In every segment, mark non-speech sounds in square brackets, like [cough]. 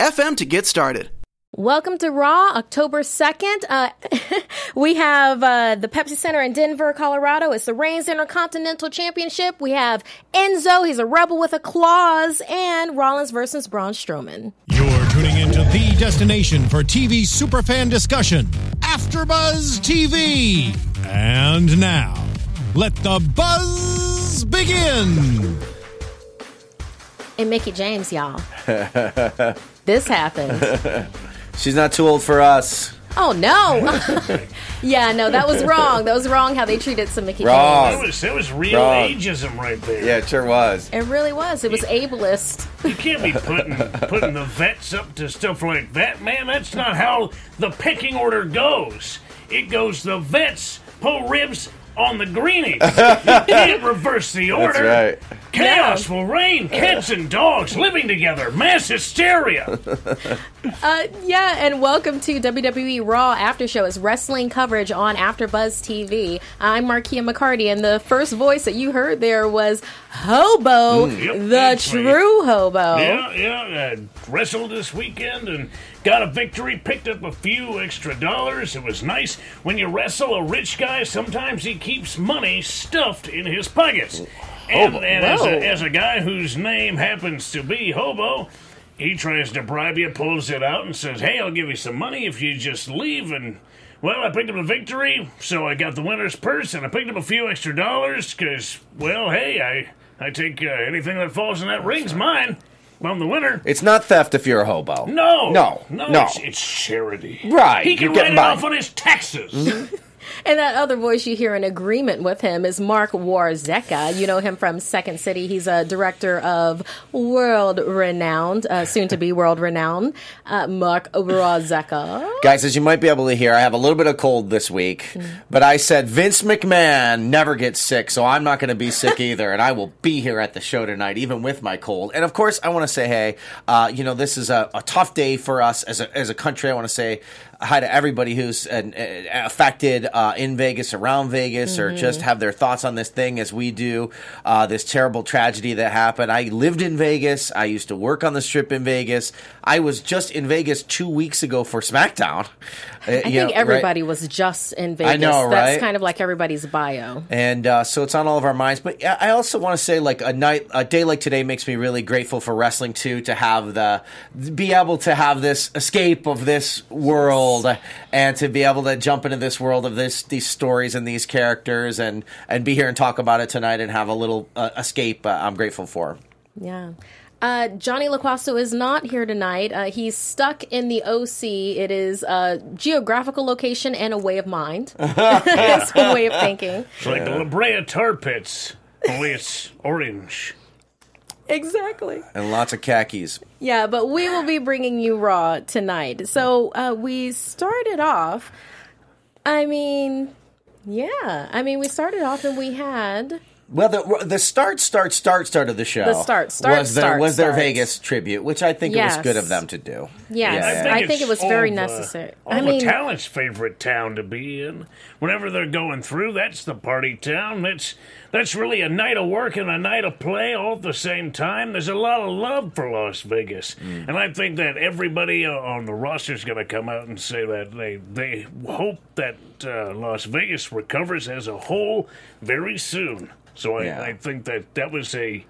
anchor.fm FM to get started. Welcome to Raw, October 2nd. Uh, [laughs] we have uh, the Pepsi Center in Denver, Colorado. It's the Reigns Intercontinental Championship. We have Enzo, he's a rebel with a claws, and Rollins versus Braun Strowman. You're tuning into the destination for TV superfan discussion, AfterBuzz TV. And now, let the buzz begin. And Mickie James, y'all. [laughs] this happened. [laughs] She's not too old for us. Oh no! [laughs] yeah, no, that was wrong. That was wrong how they treated some Mickie Wrong. James. That was that was real Wrong. ageism right there. Yeah, it sure was. It really was. It was ableist. You can't be putting [laughs] putting the vets up to stuff like that, man. That's not how the pecking order goes. It goes the vets pull ribs on the greenies. You can't reverse the order. That's right. Chaos will reign. Cats and dogs living together. Mass hysteria. [laughs] Uh, yeah, and welcome to WWE Raw After Show. It's wrestling coverage on AfterBuzz TV. I'm Markeia McCarty, and the first voice that you heard there was Hobo, Yep, the that's me. true Hobo. Yeah, yeah. I wrestled this weekend and got a victory. Picked up a few extra dollars. It was nice. When you wrestle a rich guy, sometimes he keeps money stuffed in his pockets. And, and as, a, as a guy whose name happens to be Hobo, he tries to bribe you, pulls it out, and says, "Hey, I'll give you some money if you just leave." And well, I picked up a victory, so I got the winner's purse, and I picked up a few extra dollars because, well, hey, I I take uh, anything that falls in that ring's mine. I'm the winner. It's not theft if you're a hobo. No, No, no, no. It's, it's charity. Right, He can you're write it by. off on his taxes. And that other voice you hear in agreement with him is Marc Warzecha. You know him from Second City. He's a director of world renowned, uh, soon to be world renowned, uh, Marc Warzecha. Guys, as you might be able to hear, I have a little bit of cold this week, Mm. but I said Vince McMahon never gets sick, so I'm not going to be sick [laughs] either, and I will be here at the show tonight, even with my cold. And of course, I want to say, hey, uh, you know, this is a, a tough day for us as a, as a country. I want to say hi to everybody who's uh, uh, affected uh, in Vegas, around Vegas, or just have their thoughts on this thing as we do. Uh, this terrible tragedy that happened. I lived in Vegas. I used to work on the strip in Vegas. I was just in Vegas two weeks ago for SmackDown. Uh, I think everybody was just in Vegas. I know, That's right? kind of like everybody's bio. and uh, so it's on all of our minds. But I I also want to say, like a night, a day like today makes me really grateful for wrestling too. To have the, be able to have this escape of this world, and to be able to jump into this world of this, these stories and these characters, and and be here and talk about it tonight, and have a little uh, escape. Uh, I'm grateful for. Yeah. Uh, Johnny LaQuasto is not here tonight. Uh, he's stuck in the OC. It is a geographical location and a way of mind. [laughs] it's a way of thinking. It's like the La Brea Tar Pits, only it's orange. Exactly. And lots of khakis. Yeah, but we will be bringing you Raw tonight. So uh, we started off. I mean, yeah. I mean, we started off and we had. Well, the the start, start, start, start of the show. The start, start, was their, start, was their start. Vegas tribute, which I think it was good of them to do. Yes. Yeah. I think it it's was very the- necessary. All I the mean- talent's favorite town to be in. Whenever they're going through, that's the party town. That's that's really a night of work and a night of play all at the same time. There's a lot of love for Las Vegas, Mm. and I think that everybody uh, on the roster is going to come out and say that they they hope that uh, Las Vegas recovers as a whole very soon. So I, Yeah. I think that that was a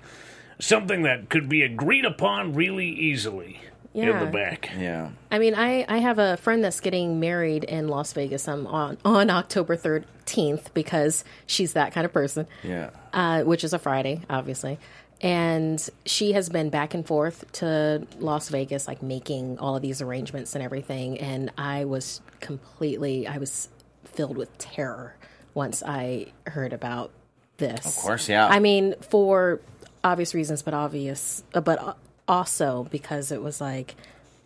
something that could be agreed upon really easily in the back. Yeah. I mean, I, I have a friend that's getting married in Las Vegas um, on, on October 13th because she's that kind of person. Yeah. uh, which is a Friday, obviously. And she has been back and forth to Las Vegas, like making all of these arrangements and everything. And I was completely, I was filled with terror once I heard about this. Of course, yeah. I mean, for obvious reasons, but obvious, uh, but also because it was like,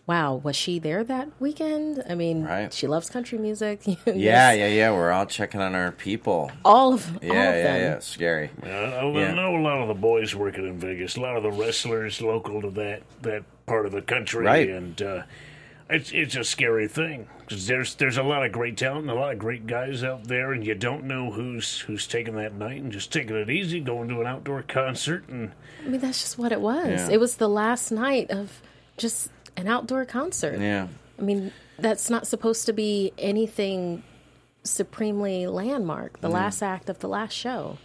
wow, was she there that weekend? I mean, Right. she loves country music. [laughs] Yeah, yeah, yeah. We're all checking on our people. All of Yeah, all of yeah, them. yeah. Scary. I, I Yeah. know a lot of the boys working in Vegas, a lot of the wrestlers local to that that part of the country, Right. and uh, it's it's a scary thing because there's there's a lot of great talent, and a lot of great guys out there, and you don't know who's who's taking that night and just taking it easy, going to an outdoor concert, and I mean, that's just what it was. Yeah. It was the last night of just an outdoor concert. Yeah. I mean, that's not supposed to be anything supremely landmark. Mm. The last act of the last show.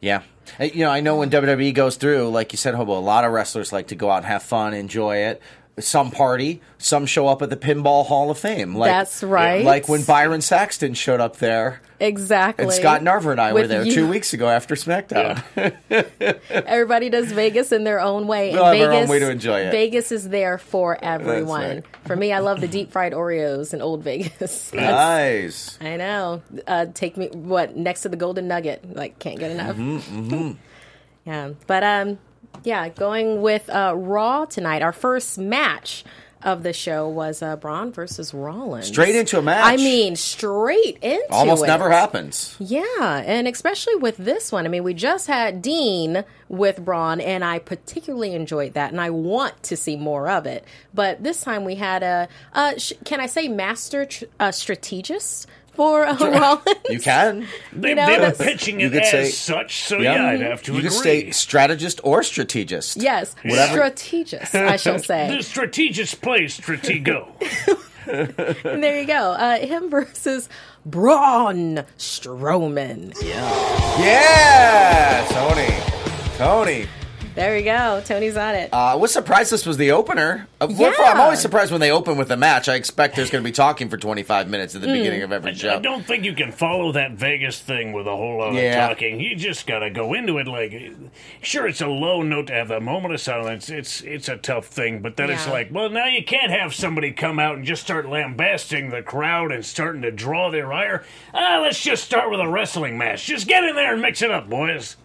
Yeah. You know, I know when WWE goes through, like you said, Hobo, a lot of wrestlers like to go out and have fun, enjoy it. Some party, some show up at the Pinball Hall of Fame. Like, That's right. Like when Byron Saxton showed up there, Exactly. and Scott Narver and I were there you. two weeks ago after SmackDown. [laughs] Everybody does Vegas in their own way. They'll and have their Vegas, own way to enjoy it. Vegas is there for everyone. right. For me, I love the deep fried Oreos in Old Vegas. [laughs] Nice. I know. Uh, take me what next to the Golden Nugget. Like can't get enough. Mm-hmm, [laughs] yeah, but um, yeah, going with uh, Raw tonight. Our first match of the show was uh, Braun versus Rollins. Straight into a match. I mean, straight into it. Almost it. never happens. Yeah, and especially with this one. I mean, we just had Dean with Braun, and I particularly enjoyed that, and I want to see more of it. But this time we had a, uh, sh- can I say, master tr- uh, strategist for uh, Rollins? You can. they, know, they were that's- pitching You it could as say- such. So Yeah. yeah, I'd have to You agree. could say strategist or strategist. Yes, Whatever. strategist, I shall [laughs] say. the strategist plays Stratego. And [laughs] there you go. Uh, him versus Braun Strowman. Yeah. Yeah, Tony. Tony. There we go. Tony's on it. Uh, I was surprised this was the opener. Uh, Yeah. I'm always surprised when they open with a match. I expect there's going to be talking for 25 minutes at the Hmm. beginning of every show. I show. don't think you can follow that Vegas thing with a whole lot Yeah. of talking. You just got to go into it like, sure, it's a low note to have that moment of silence. It's it's a tough thing, but then it's like, well, now you can't have somebody come out and just start lambasting the crowd and starting to draw their ire. Ah, let's just start with a wrestling match. Just get in there and mix it up, boys.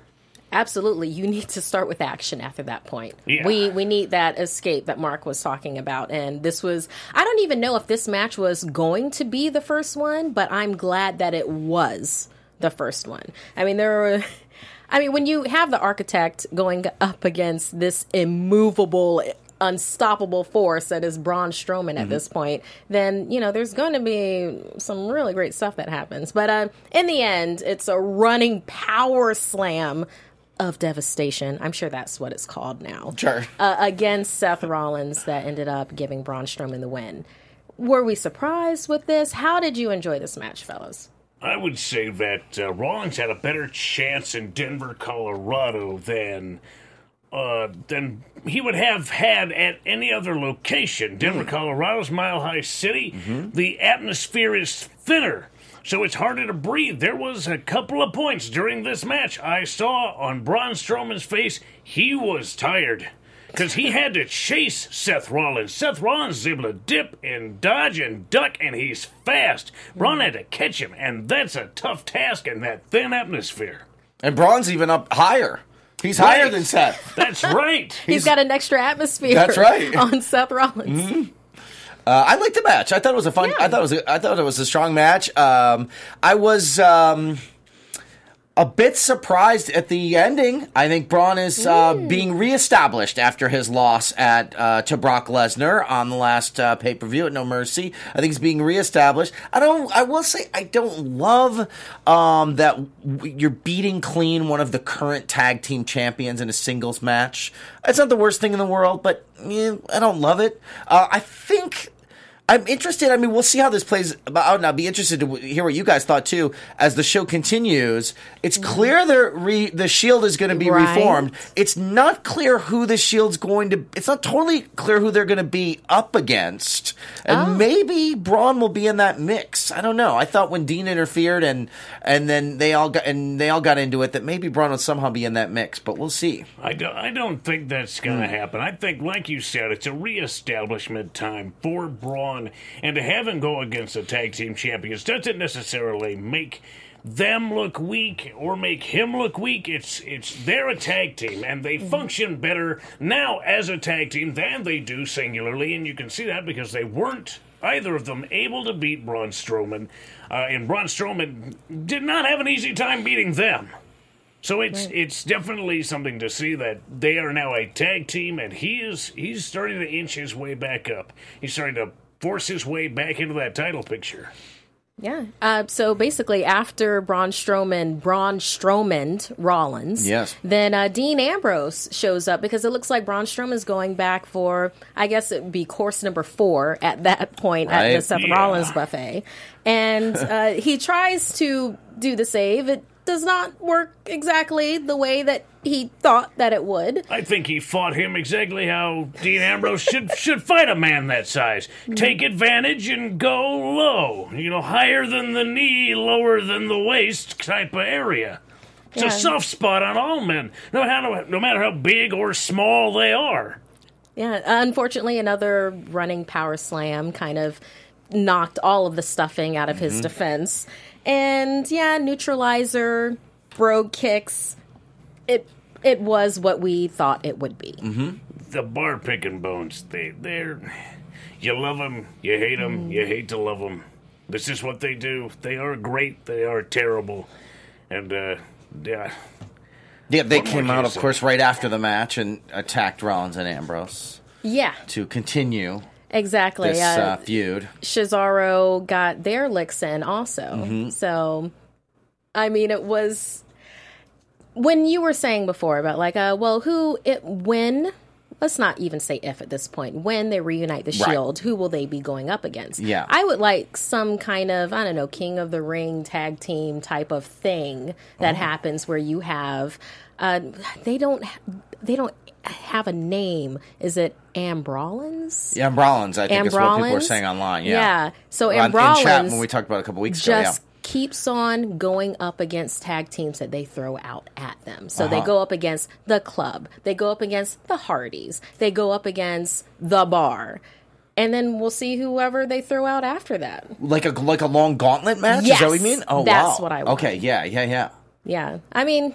Absolutely, you need to start with action after that point. Yeah. We we need that escape that Marc was talking about, and this was. I don't even know if this match was going to be the first one, but I'm glad that it was the first one. I mean, there were. [laughs] I mean, when you have the architect going up against this immovable, unstoppable force that is Braun Strowman at this point, then you know there's going to be some really great stuff that happens. But uh, in the end, it's a running power slam of devastation. I'm sure that's what it's called now. Sure. Uh, against Seth Rollins, that ended up giving Braun Strowman the win. Were we surprised with this? How did you enjoy this match, fellas? I would say that uh, Rollins had a better chance in Denver, Colorado than uh, than he would have had at any other location. Denver, Colorado's Mile High City. The atmosphere is thinner. So it's harder to breathe. There was a couple of points during this match I saw on Braun Strowman's face. He was tired because he had to chase Seth Rollins. Seth Rollins is able to dip and dodge and duck, and he's fast. Braun had to catch him, and that's a tough task in that thin atmosphere. And Braun's even up higher. He's higher than Seth. That's right. He's got an extra atmosphere. That's right. [laughs] on Seth Rollins. Mm-hmm. Uh, I liked the match. I thought it was a fun. Yeah. I thought it was. A, I thought it was a strong match. Um, I was um, a bit surprised at the ending. I think Braun is uh, being reestablished after his loss at uh, to Brock Lesnar on the last uh, pay per view at No Mercy. I think he's being reestablished. I don't. I will say I don't love um, that w- you're beating clean one of the current tag team champions in a singles match. It's not the worst thing in the world, but eh, I don't love it. Uh, I think. I'm interested. I mean, we'll see how this plays out, and I'll be interested to hear what you guys thought too as the show continues. It's mm-hmm. clear the re, the Shield is going to be Right. reformed. It's not clear who the Shield's going to. It's not totally clear who they're going to be up against, and Oh. maybe Braun will be in that mix. I don't know. I thought when Dean interfered and and then they all got and they all got into it that maybe Braun will somehow be in that mix, but we'll see. I don't, I don't think that's going to hmm. happen. I think, like you said, it's a reestablishment time for Braun, and to have him go against the tag team champions doesn't necessarily make them look weak or make him look weak. It's it's they're a tag team and they function better now as a tag team than they do singularly, and you can see that because they weren't either of them able to beat Braun Strowman, uh, and Braun Strowman did not have an easy time beating them. So it's it's definitely something to see that they are now a tag team, and he is he's starting to inch his way back up. He's starting to force his way back into that title picture. Yeah. Uh, so basically, after Braun Strowman, Braun Strowman Rollins, Yes. then uh, Dean Ambrose shows up because it looks like Braun Strowman's going back for, I guess it would be course number four at that point at the Right. Seth Yeah. Rollins buffet. And uh, he tries to do the save. It does not work exactly the way that he thought that it would. I think he fought him exactly how Dean Ambrose should should fight a man that size. Take advantage and go low. You know, higher than the knee, lower than the waist type of area. It's Yeah. a soft spot on all men, no matter no matter how big or small they are. Yeah, unfortunately, another running power slam kind of knocked all of the stuffing out of his mm-hmm. defense. And yeah, neutralizer, brogue kicks. It it was what we thought it would be. The bar picking bones, they they're you love them, you hate them, you hate to love them. This is what they do. They are great. They are terrible, and uh, yeah. Yeah, they What came out, of say? course, right after the match and attacked Rollins and Ambrose Yeah, to continue exactly. this Uh, uh, feud. Cesaro got their licks in also. So, I mean, it was when you were saying before about like, uh, well, who it when. Let's not even say if at this point. When they reunite the Right. Shield, who will they be going up against? Yeah. I would like some kind of I don't know King of the Ring tag team type of thing that Oh. happens where you have uh, they don't they don't have a name. Is it Ambrolins? Yeah, Rollins, I think is what people Rollins? saying online. Yeah. Yeah. So On- in chat when we talked about a couple weeks ago. just Yeah. keeps on going up against tag teams that they throw out at them. So Uh-huh. they go up against the club, they go up against the Hardys, they go up against the bar. And then we'll see whoever they throw out after that. Like a like a long gauntlet match? Is that what you mean? Oh, that's wow. what I want. Okay, yeah, yeah, yeah. Yeah. I mean,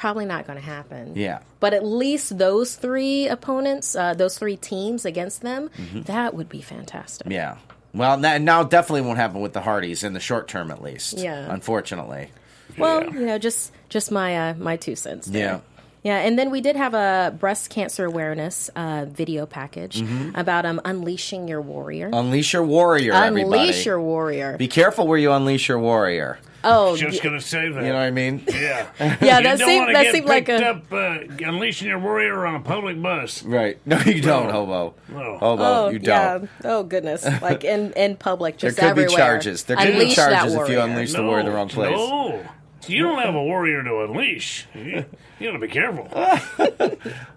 probably not going to happen. Yeah. But at least those three opponents, uh, those three teams against them, that would be fantastic. Mm-hmm. Yeah. Well, now, now definitely won't happen with the Hardys in the short term, at least. Yeah. Unfortunately. Well, Yeah. you know, just just my uh, my two cents. there. Yeah. Yeah, and then we did have a breast cancer awareness uh, video package Mm-hmm. about um, unleashing your warrior. Unleash your warrior, Unleash everybody. your warrior. Be careful where you unleash your warrior. Oh, Just y- gonna say that. You know what I mean? yeah. [laughs] yeah, that don't seemed wanna that get seemed like picked a up uh, unleashing your warrior on a public bus. right. No, you don't, hobo. No. Hobo, oh you don't. yeah oh goodness like in in public There could everywhere. be charges. There could be Unleash that charges if you warrior. unleash the warrior in the wrong place. No, you don't have a warrior to unleash. You, you gotta be careful. [laughs]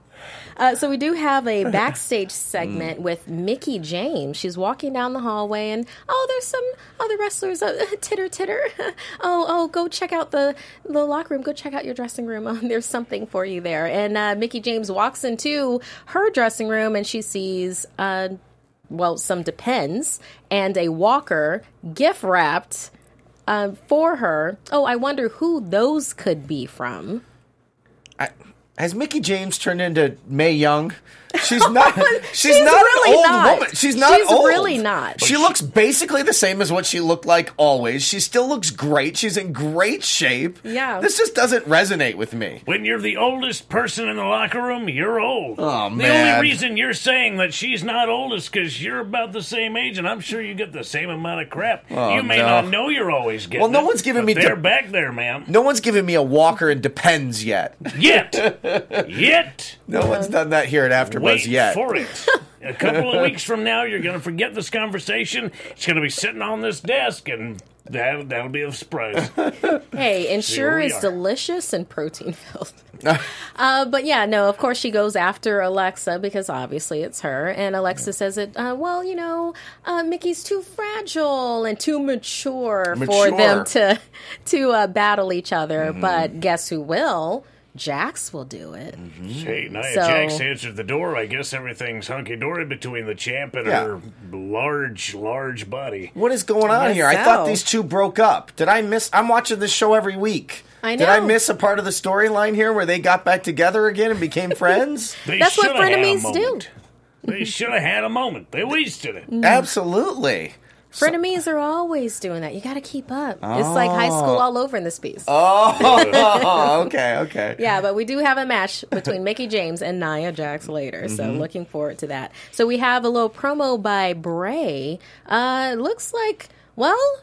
Uh, so we do have a [laughs] backstage Mm. segment with Mickie James. She's walking down the hallway, and oh, there's some other wrestlers. Uh, [laughs] titter, titter. [laughs] oh, oh, go check out the the locker room. Go check out your dressing room. Oh, there's something for you there. And uh, Mickie James walks into her dressing room, and she sees. Uh, well, some depends, and a walker gift wrapped uh, for her. Oh, I wonder who those could be from. I, has Mickie James turned into Mae Young? She's not. [laughs] she's, She's not really an old not. woman. She's not old. She's old. really not. She looks basically the same as what she looked like always. She still looks great. She's in great shape. Yeah. This just doesn't resonate with me. When you're the oldest person in the locker room, you're old. Oh, the man. only reason you're saying that she's not old is because you're about the same age, and I'm sure you get the same amount of crap. Oh, you may no. not know you're always getting. Well, no it, one's giving but me They're de- back there, man. No one's giving me a walker and depends yet. Yet, [laughs] yet. No one's done that here at AfterBuzz Wait yet. for it. A couple of weeks from now, you're going to forget this conversation. It's going to be sitting on this desk, and that that'll be a surprise. [laughs] Hey, Ensure we is are. delicious and protein filled. [laughs] uh, but yeah, no, of course she goes after Alexa because obviously it's her. And Alexa says it, uh, well, you know, uh, Mickie's too fragile and too mature, for them to, [laughs] to uh, battle each other. But guess who will? Jax will do it. Mm-hmm. Hey, Nia So- Jax answered the door. I guess everything's hunky dory between the champ and Yeah. her large, large body. What is going on guess here? I thought so. these two broke up. Did I miss? I'm watching this show every week. I Did I know. miss a part of the storyline here where they got back together again and became [laughs] friends? They That's what shoulda had a frenemies do. moment. They should have had a moment. They wasted it. Mm. Absolutely. Frenemies are always doing that. You got to keep up. It's like high school all over in this piece. Oh, [laughs] [laughs] okay, okay. Yeah, but we do have a match between Mickie James and Nia Jax later, so Mm-hmm. looking forward to that. So we have a little promo by Bray. Uh, looks like, well,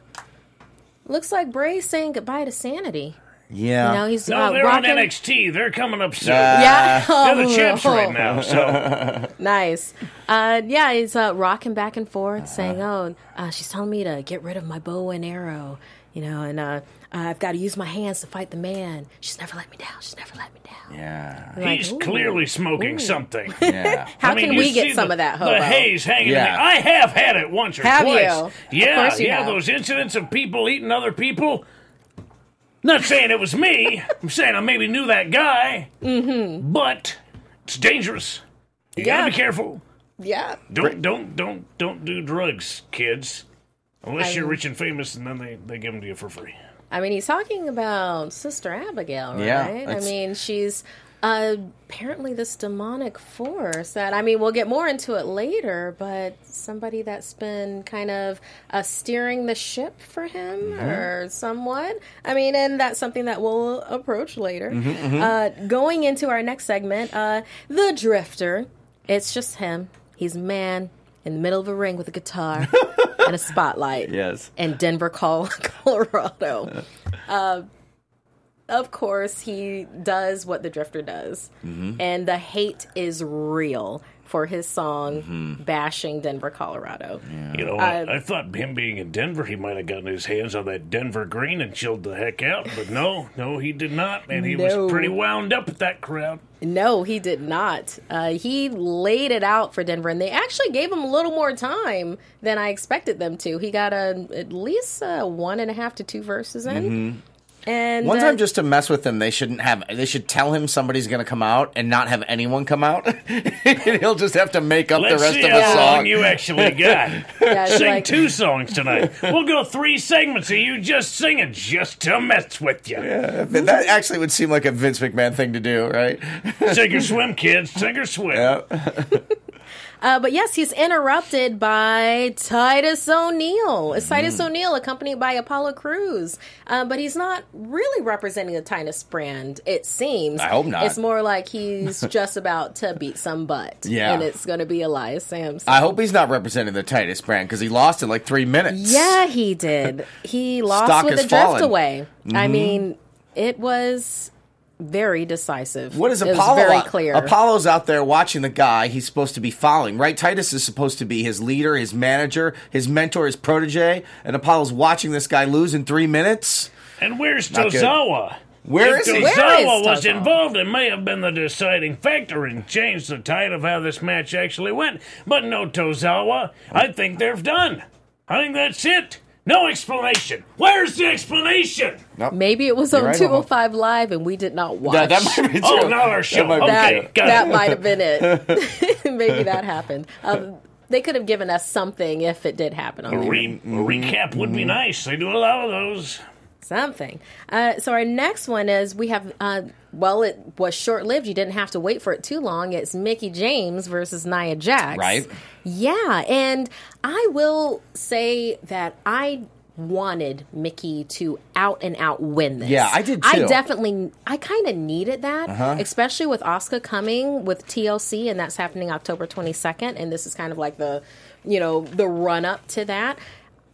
looks like Bray's saying goodbye to sanity. Yeah. You know, he's No, uh, they're rocking. on NXT. They're coming up soon. Yeah, They're the Oh, champs right [laughs] now. So Nice. Uh, yeah, he's uh, rocking back and forth, saying, "Oh, uh, she's telling me to get rid of my bow and arrow, you know, and uh, I've got to use my hands to fight the man. She's never let me down. She's never let me down." Yeah. Like, he's ooh. clearly smoking something. [laughs] Yeah. How I mean, can you we see get some the- of that hobo? The haze hanging. Yeah. in there. I have had it once or Have twice. you? Of Yeah, course you yeah. have. Those incidents of people eating other people. Not saying it was me. I'm saying I maybe knew that guy. Mm-hmm. But it's dangerous. You Yeah. gotta be careful. Yeah. Don't don't don't don't do drugs, kids. Unless I- you're rich and famous, and then they, they give them to you for free. I mean, he's talking about Sister Abigail, right? Yeah, I mean, she's uh, apparently this demonic force that, I mean, we'll get more into it later, but somebody that's been kind of uh, steering the ship for him Mm-hmm. or somewhat. I mean, and that's something that we'll approach later. Mm-hmm, Uh, going into our next segment, uh, The Drifter. It's just him. He's a man in the middle of a ring with a guitar [laughs] and a spotlight Yes. in Denver, [laughs] Colorado. Uh, [laughs] of course, he does what the Drifter does, and the hate is real for his song bashing Denver, Colorado. You know, Uh, I, I thought him being in Denver, he might have gotten his hands on that Denver green and chilled the heck out. But no, no, he did not, and he No. was pretty wound up at that crowd. No, he did not. Uh, he laid it out for Denver, and they actually gave him a little more time than I expected them to. He got a, at least uh, one and a half to two verses in. And One uh, time, just to mess with him, they shouldn't have. They should tell him somebody's going to come out and not have anyone come out. [laughs] He'll just have to make up the rest see of how the long song. you actually [laughs] got. yeah, Sing like- two songs tonight. We'll go three segments of you just singing just to mess with you. But that actually would seem like a Vince McMahon thing to do, right? Sink or [laughs] swim, kids. Sink or swim. Yeah. Uh, but yes, he's interrupted by Titus O'Neil. It's Titus O'Neil accompanied by Apollo Crews. Uh, but he's not really representing the Titus brand, it seems. I hope not. It's more like he's [laughs] just about to beat some butt. Yeah. And it's going to be Elias Samson. I hope he's not representing the Titus brand because he lost in like three minutes. yeah, he did. [laughs] He lost Stock with the drift fallen. Mm-hmm. away. I mean, it was very decisive. What is Apollo? very clear. Apollo's out there watching the guy he's supposed to be following, right? Titus is supposed to be his leader, his manager, his mentor, his protege, and Apollo's watching this guy lose in three minutes. And where's Not good. Tozawa? Where if is he? Where Tozawa was involved, it may have been the deciding factor and changed the tide of how this match actually went. But no Tozawa. I think they're done. I think that's it. No explanation. Where's the explanation? Maybe it was You're on right, 205 Live and we did not watch. Yeah, that might be true. Oh, not our show. That might Okay, true. got that might have been it. [laughs] [laughs] Maybe that happened. Um, they could have given us something if it did happen on A, there. re- a recap would be nice. They do a lot of those. Something. Uh, so our next one is we have. Uh, well, it was short lived. You didn't have to wait for it too long. It's Mickie James versus Nia Jax. Right. Yeah, and I will say that I wanted Mickie to out and out win this. Yeah, I did I definitely, I kind of needed that, Uh-huh. especially with Asuka coming with TLC, and that's happening October 22nd, and this is kind of like the, you know, the run up to that.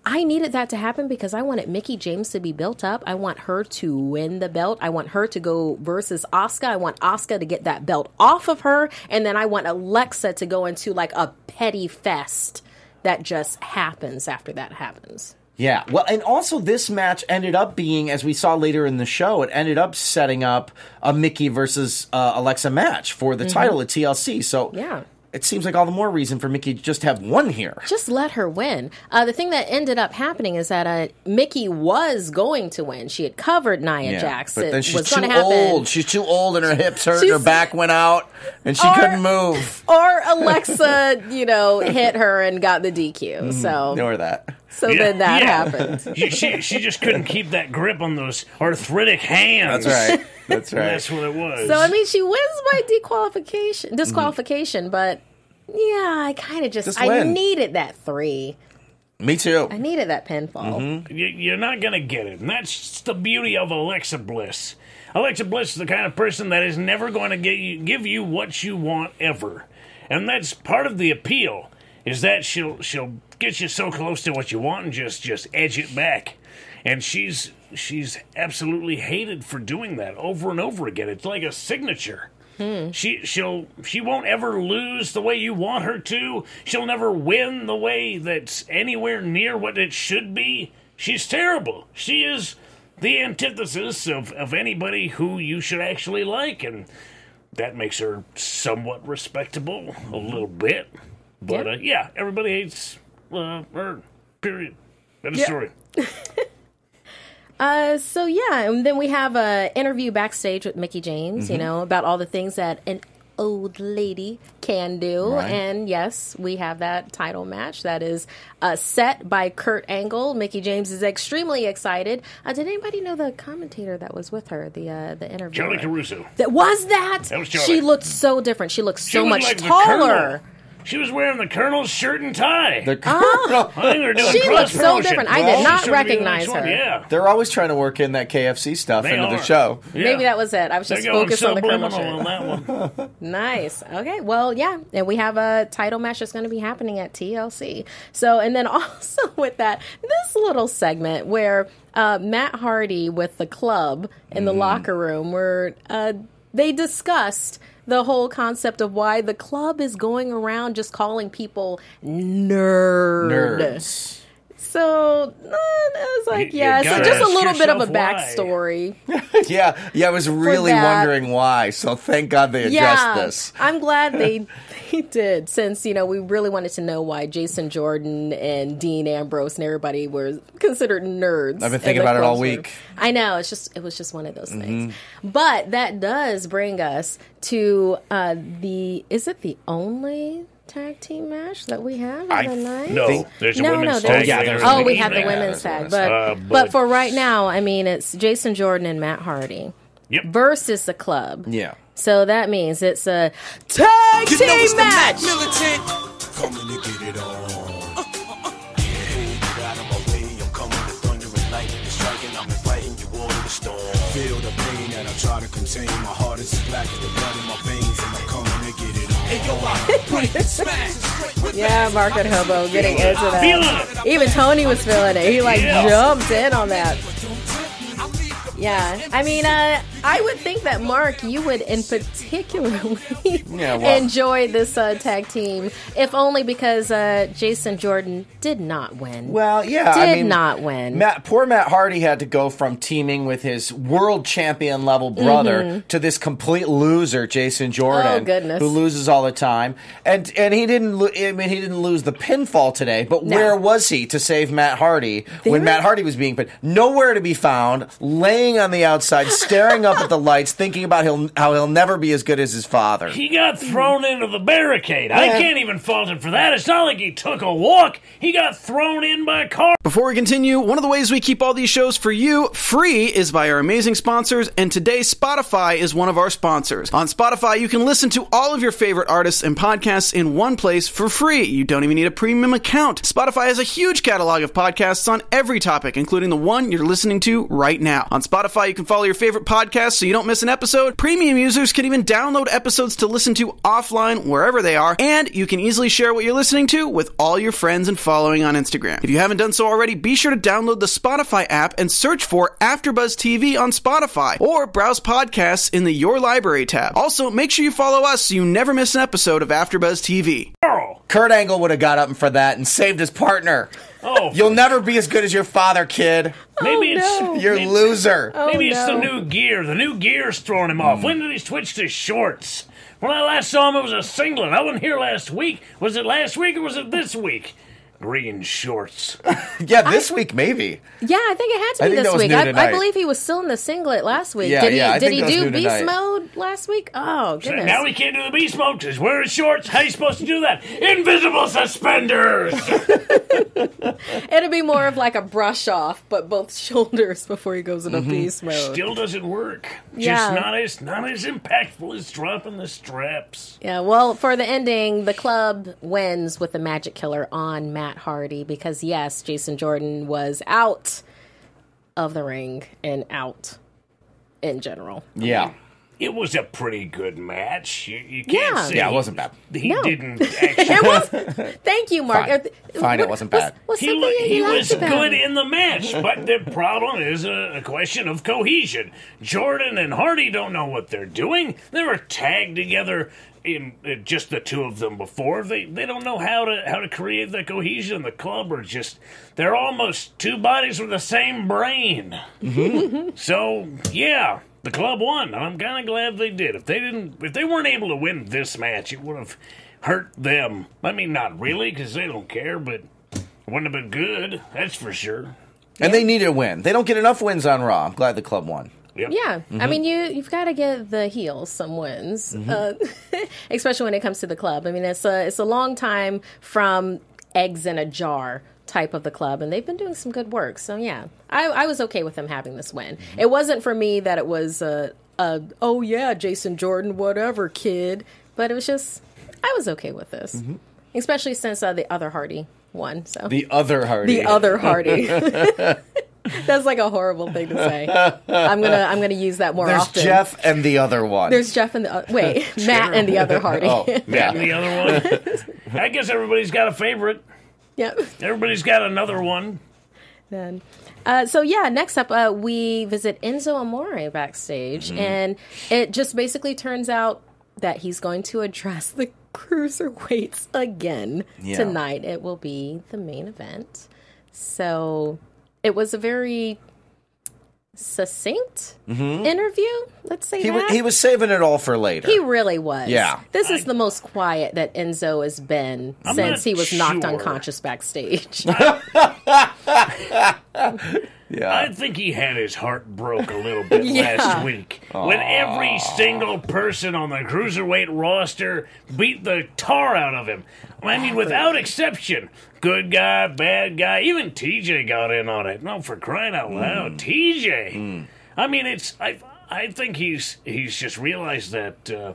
I needed that to happen because I wanted Mickie James to be built up. I want her to win the belt. I want her to go versus Asuka. I want Asuka to get that belt off of her. And then I want Alexa to go into like a petty fest that just happens after that happens. Yeah. Well, and also this match ended up being, as we saw later in the show, it ended up setting up a Mickie versus uh, Alexa match for the title at TLC. So Mm-hmm. Yeah. It seems like all the more reason for Mickie to just have one here. just let her win. Uh, the thing that ended up happening is that uh, Mickie was going to win. She had covered Nia Jax. but then she's was too going to happen. old. She's too old, and her hips hurt, and her back went out, and she Or- couldn't move. [laughs] Or Alexa, you know, hit her and got the DQ. So, Ignore that. So Yeah, then that yeah. happened. [laughs] She, she, she just couldn't keep that grip on those arthritic hands. That's right. That's right. That's what it was. So I mean, she wins by disqualification. Disqualification, but yeah, I kind of just, Just I needed that three. Me too. I needed that pinfall. Mm-hmm. You- You're not going to get it. And that's the beauty of Alexa Bliss. Alexa Bliss is the kind of person that is never going to get you, give you what you want ever. And that's part of the appeal is that she'll she'll get you so close to what you want and just just edge it back. And she's she's absolutely hated for doing that over and over again. It's like a signature. She she'll she won't ever lose the way you want her to. She'll never win the way that's anywhere near what it should be. She's terrible. She is the antithesis of, of anybody who you should actually like, and that makes her somewhat respectable a little bit. But Yeah. uh, yeah, everybody hates uh, her. Period. End of Yeah. story. [laughs] Uh, so yeah, and then we have a interview backstage with Mickie James. Mm-hmm. You know about all the things that an old lady can do, Right. and yes, we have that title match that is uh, set by Kurt Angle. Mickie James is extremely excited. Uh, did anybody know the commentator that was with her? The uh, the interview. Charly Caruso. That was that. That was Charly. she looked so different. She looked She so was much like taller. Colonel. She was wearing the Colonel's shirt and tie. The Oh. I think they're doing She looked so promotion. different. I did not she's gonna be the recognize her. Yeah. They're always trying to work in that KFC stuff They into the are. show. Yeah. Maybe that was it. I was They're just going focused on the Colonel subliminal shirt. on that one. [laughs] Nice. Okay. Well, yeah. And we have a title match that's going to be happening at TLC. So, and then [laughs] also with that, this little segment where uh, Matt Hardy with the club in the locker room, where uh, they discussed the whole concept of why the club is going around just calling people nerd. Nerds. So, uh, I was like, You- you yeah. So, gotta just a ask little bit of a yourself why. backstory. [laughs] yeah, yeah. I was really that. wondering why. So thank God they addressed yeah, this. I'm glad they [laughs] they did since you know we really wanted to know why Jason Jordan and Dean Ambrose and everybody were considered nerds. I've been thinking the about it all close room. week. I know it's just it was just one of those things. Mm-hmm. But that does bring us to uh, the is it the only tag team match that we have I on the night? No, think- there's a No, women's no, tag. there's- later there's Oh, we have the women's tag, but, Uh, but but- for right now, I mean, it's Jason Jordan and Matt Hardy Yep. versus the club. Yeah. So that means it's a tag You know team it's the match. Militant. Coming to get it on. Yeah, get out of my way. I'm coming with thunder and lightning striking. I'm inviting you all to the storm. Feel the pain that I try to contain. My heart is as black as the blood in my veins, Yeah, Market Hobo getting into that. it. Even Tony was feeling it. He like jumped in on that. Yeah, I mean, uh, I would think that Mark, you would in particularly [laughs] Yeah, well- enjoy this uh, tag team, if only because uh, Jason Jordan did not win. Well, yeah. did I mean, not win. Matt, poor Matt Hardy had to go from teaming with his world champion level brother to this complete loser, Jason Jordan, Mm-hmm. Oh, goodness. who loses all the time. And and he didn't. Lo- I mean, he didn't lose the pinfall today. But No. where was he to save Matt Hardy when Matt Hardy was being put? Nowhere to be found. Laying on the outside, staring up at the lights, thinking about he'll, how he'll never be as good as his father. He got thrown into the barricade. I can't even fault him for that. It's not like he took a walk. He got thrown in by a car. Before we continue, one of the ways we keep all these shows for you free is by our amazing sponsors, and today Spotify is one of our sponsors. On Spotify, you can listen to all of your favorite artists and podcasts in one place for free. You don't even need a premium account. Spotify has a huge catalog of podcasts on every topic, including the one you're listening to right now. On Spotify, you can follow your favorite podcasts so you don't miss an episode. Premium users can even download episodes to listen to offline wherever they are, and you can easily share what you're listening to with all your friends and following on Instagram. If you haven't done so already, be sure to download the Spotify app and search for AfterBuzz TV on Spotify, or browse podcasts in the Your Library tab. Also, make sure you follow us so you never miss an episode of AfterBuzz TV. Kurt Angle would have got up for that and saved his partner. Oh, You'll never be as good as your father, kid. maybe it's oh, no. You're a maybe, loser. Oh, maybe Oh, it's the new gear. The new gear's throwing him off. Hmm. When did he switch to shorts? When I last saw him, it was a singlet. I wasn't here last week. Was it last week or was it this week? Green shorts. [laughs] Yeah, this week maybe. Yeah, I think it had to I be think this week. I, I believe he was still in the singlet last week. Yeah, did he? yeah, I did he do new beast tonight. mode last week? Oh goodness! Now we can't do the beast mode because wearing shorts. How are you supposed to do that? Invisible suspenders. [laughs] It'd be more of like a brush off, but both [laughs] shoulders before he goes into mm-hmm. beast mode. Still doesn't work. Yeah. Just not as not as impactful as dropping the straps. Yeah, well, for the ending, the club wins with the magic killer on Matt Hardy because, yes, Jason Jordan was out of the ring and out in general. Yeah. It was a pretty good match. You, you can't Yeah. say Yeah, it wasn't bad. He No. didn't [laughs] actually. It was. Thank you, Marc. Fine. Fine, it wasn't what's- bad. What's He, lo- he was about good in the match, but the problem is a, a question of cohesion. Jordan and Hardy don't know what they're doing. They were tagged together in uh, just the two of them before. They they don't know how to how to create the cohesion. The club are just they're almost two bodies with the same brain. [laughs] so yeah. The club won. I'm kind of glad they did. If they didn't, if they weren't able to win this match, it would have hurt them. I mean, not really, because they don't care, but it wouldn't have been good. That's for sure. And they need a win. They don't get enough wins on Raw. I'm glad the club won. Yep. Yeah, Mm-hmm. I mean, you you've got to get the heels some wins, uh, [laughs] especially when it comes to the club. I mean, it's a it's a long time from eggs in a jar type of the club, and they've been doing some good work. So yeah, I, I was okay with them having this win. Mm-hmm. It wasn't for me that it was a, a oh yeah, Jason Jordan, whatever kid, but it was just I was okay with this, especially since uh, the other Hardy won. So Mm-hmm. The other Hardy. the other Hardy. [laughs] [laughs] [laughs] That's like a horrible thing to say. I'm gonna I'm gonna use that more There's often. Jeff and the other one. There's Jeff and the uh, wait [laughs] Matt and the other [laughs] Hardy. oh, And the other one. I guess everybody's got a favorite. yep. Everybody's got another one. Then, uh, so yeah, next up uh, we visit Enzo Amore backstage, Mm-hmm. and it just basically turns out that he's going to address the cruiserweights again Yeah. tonight. It will be the main event. So it was a very succinct interview. Let's say Mm-hmm. He, that wa- he was saving it all for later. He really was. Yeah. This is the most quiet that Enzo has been I'm since he was knocked unconscious backstage. [laughs] [laughs] yeah. I think he had his heart broke a little bit [laughs] Yeah. last week when every single person on the cruiserweight roster beat the tar out of him. I mean, without exception. Good guy, bad guy, even TJ got in on it. No, for crying out loud, TJ. I mean, it's I. I think he's he's just realized that. Uh,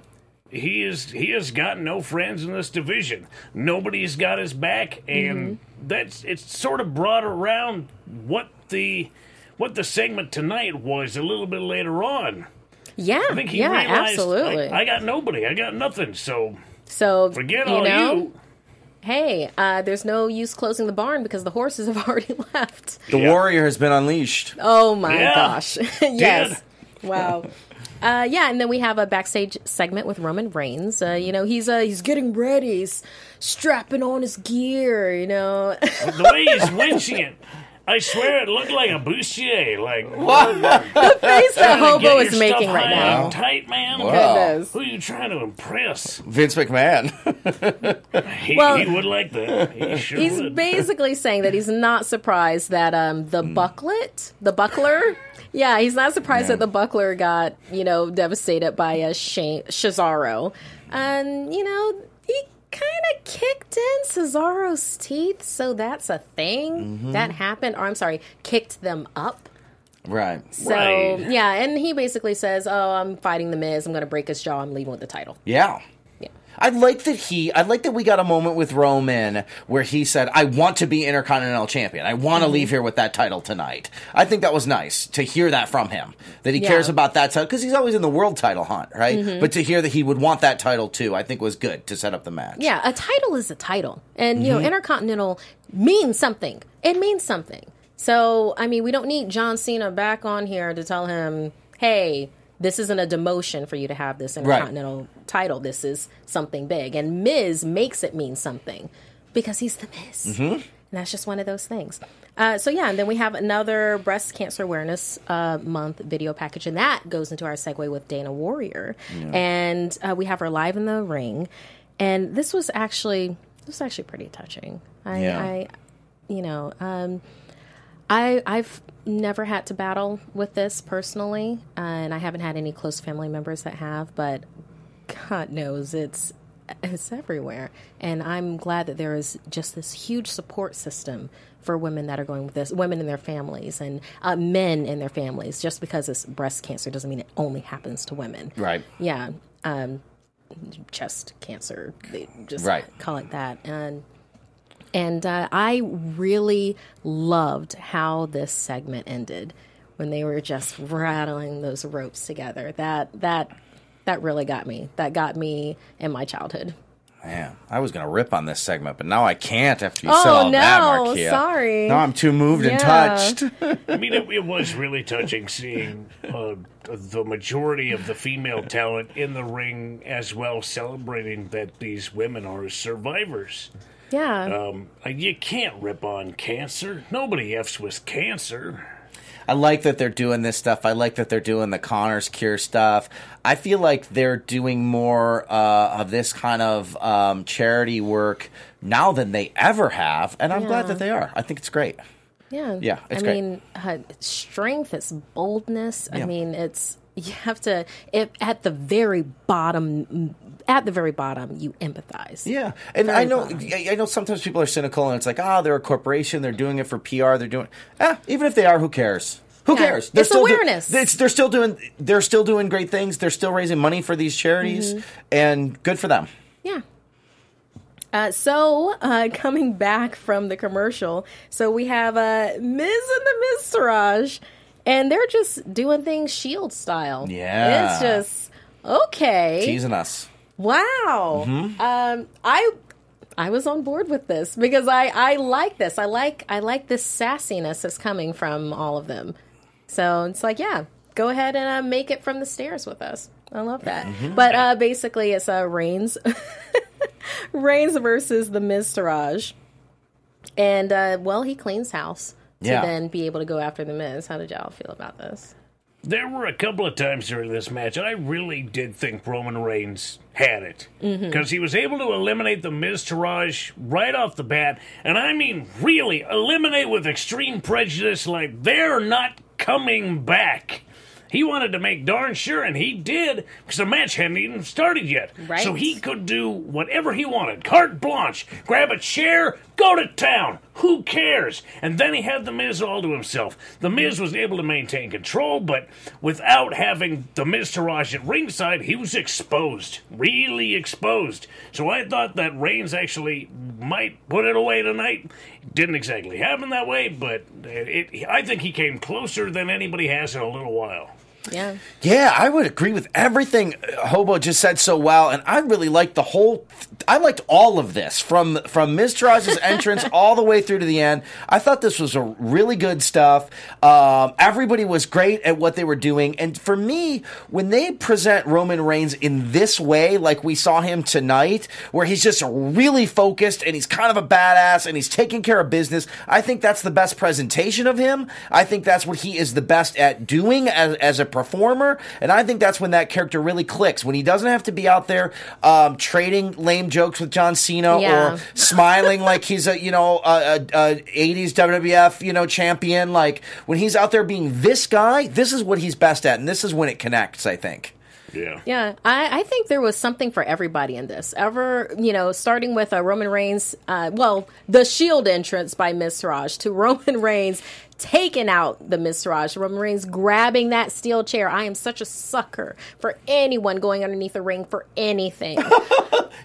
he is he has got no friends in this division. Nobody's got his back, and that's it's sort of brought around what the what the segment tonight was a little bit later on. yeah, I think he yeah, realized absolutely. I, I got nobody, I got nothing. So so forget you all know, you. hey, uh, there's no use closing the barn because the horses [laughs] have already left. the Yeah. warrior has been unleashed. Oh my Yeah. gosh! [laughs] yes, wow. Uh, yeah, and then we have a backstage segment with Roman Reigns. Uh, you know, he's uh, he's getting ready. He's strapping on his gear. You know, [laughs] The way he's winching it, I swear it looked like a bustier. Like [laughs] what? the face that Get Hobo your is stuff making right now. and tight, man. Goodness. Who are you trying to impress? Vince McMahon. [laughs] He, Well- he would like that. He [laughs] sure He's would. basically saying that he's not surprised that um, the bucklet, the buckler, yeah, he's not surprised Yeah. that the buckler got you know devastated by a Shane Cesaro, and you know he kind of kicked in Cesaro's teeth, so that's a thing mm-hmm. that happened. Or I'm sorry, kicked them up. right. So Right. yeah, and he basically says, "Oh, I'm fighting the Miz. I'm going to break his jaw. I'm leaving with the title." Yeah. I like that he. I like that we got a moment with Roman where he said, "I want to be Intercontinental Champion. I want to Mm-hmm. leave here with that title tonight." I think that was nice to hear that from him. That he Yeah. cares about that title because he's always in the world title hunt, right? Mm-hmm. But to hear that he would want that title too, I think was good to set up the match. Yeah, a title is a title. And, you Mm-hmm. know, Intercontinental means something. It means something. So, I mean, we don't need John Cena back on here to tell him, hey, this isn't a demotion for you to have this Intercontinental title. This is something big. And Miz makes it mean something because he's the Miz. Mm-hmm. and that's just one of those things. Uh, so yeah, and then we have another breast cancer awareness uh, month video package, and that goes into our segue with Dana Warrior, and uh, we have her live in the ring, and this was actually this was actually pretty touching. I, Yeah. I you know, um, I I've never had to battle with this personally, uh, and I haven't had any close family members that have, but God knows it's it's everywhere, and I'm glad that there is just this huge support system for women that are going with this, women and their families, and uh, men and their families. Just because it's breast cancer doesn't mean it only happens to women, Right. Yeah, um, chest cancer, they just Right. call it that, and and uh, I really loved how this segment ended when they were just rattling those ropes together. That that that really got me. That got me in my childhood. Man, I was gonna rip on this segment, but now I can't after you Oh, said all that, no, Markeia. sorry. Now I'm too moved and Yeah. touched. [laughs] I mean, it, it was really touching seeing uh, the majority of the female talent in the ring as well, celebrating that these women are survivors. Yeah. Um, you can't rip on cancer. Nobody f's with cancer. I like that they're doing this stuff. I like that they're doing the Connors Cure stuff. I feel like they're doing more uh, of this kind of um, charity work now than they ever have, and I'm glad that they are. I think it's great. Yeah. Yeah, it's I great. mean, uh, strength, it's boldness. I mean, it's you have to if at the very bottom at the very bottom you empathize. Yeah, and Very I know bottom. I know sometimes people are cynical, and it's like, ah, they're a corporation, they're doing it for PR, they're doing. Ah, even if they are, who cares? Who Yeah, cares? They're it's do- awareness. it's- they're still doing. They're still doing great things. They're still raising money for these charities, Mm-hmm. and good for them. Yeah. Uh, so, uh, coming back from the commercial, so we have uh, Miz and the Miztourage, and they're just doing things Shield style. Yeah. it's just okay. Teasing us. Wow. Um, I I was on board with this because I I like this. I like I like this sassiness that's coming from all of them. So it's like, yeah, go ahead and uh, make it from the stairs with us. I love that. But uh, basically, it's uh, Reigns, [laughs] Reigns versus the Miztourage, and uh, well, he cleans house to Yeah. then be able to go after the Miz. How did y'all feel about this? There were a couple of times during this match I really did think Roman Reigns had it mm-hmm. because he was able to eliminate the Miztourage right off the bat, and I mean really eliminate with extreme prejudice, like they're not coming back. He wanted to make darn sure, and he did, because the match hadn't even started yet. Right. So he could do whatever he wanted. Carte blanche. Grab a chair, go to town. Who cares? And then he had The Miz all to himself. The Miz was able to maintain control, but without having The Miztourage at ringside, he was exposed. Really exposed. So I thought that Reigns actually might put it away tonight. Didn't exactly happen that way, but it, I think he came closer than anybody has in a little while. Yeah. Yeah, I would agree with everything uh, Hobo just said so well, and I really liked the whole. I liked all of this from from Miztourage's [laughs] entrance all the way through to the end. I thought this was a really good stuff. Um, everybody was great at what they were doing, and for me, when they present Roman Reigns in this way, like we saw him tonight, where he's just really focused and he's kind of a badass and he's taking care of business, I think that's the best presentation of him. I think that's what he is the best at doing as, as a performer, and I think that's when that character really clicks. When he doesn't have to be out there um, trading lame jokes with John Cena Yeah. or [laughs] smiling like he's a you know a, a, a 80s WWF you know champion. Like when he's out there being this guy, this is what he's best at, and this is when it connects. I think. Yeah. Yeah, I, I think there was something for everybody in this. Ever, you know, starting with uh, Roman Reigns, uh, well, the Shield entrance by Miztourage to [laughs] Roman Reigns taking out the Miztourage, Roman Reigns grabbing that steel chair. I am such a sucker for anyone going underneath the ring for anything. [laughs]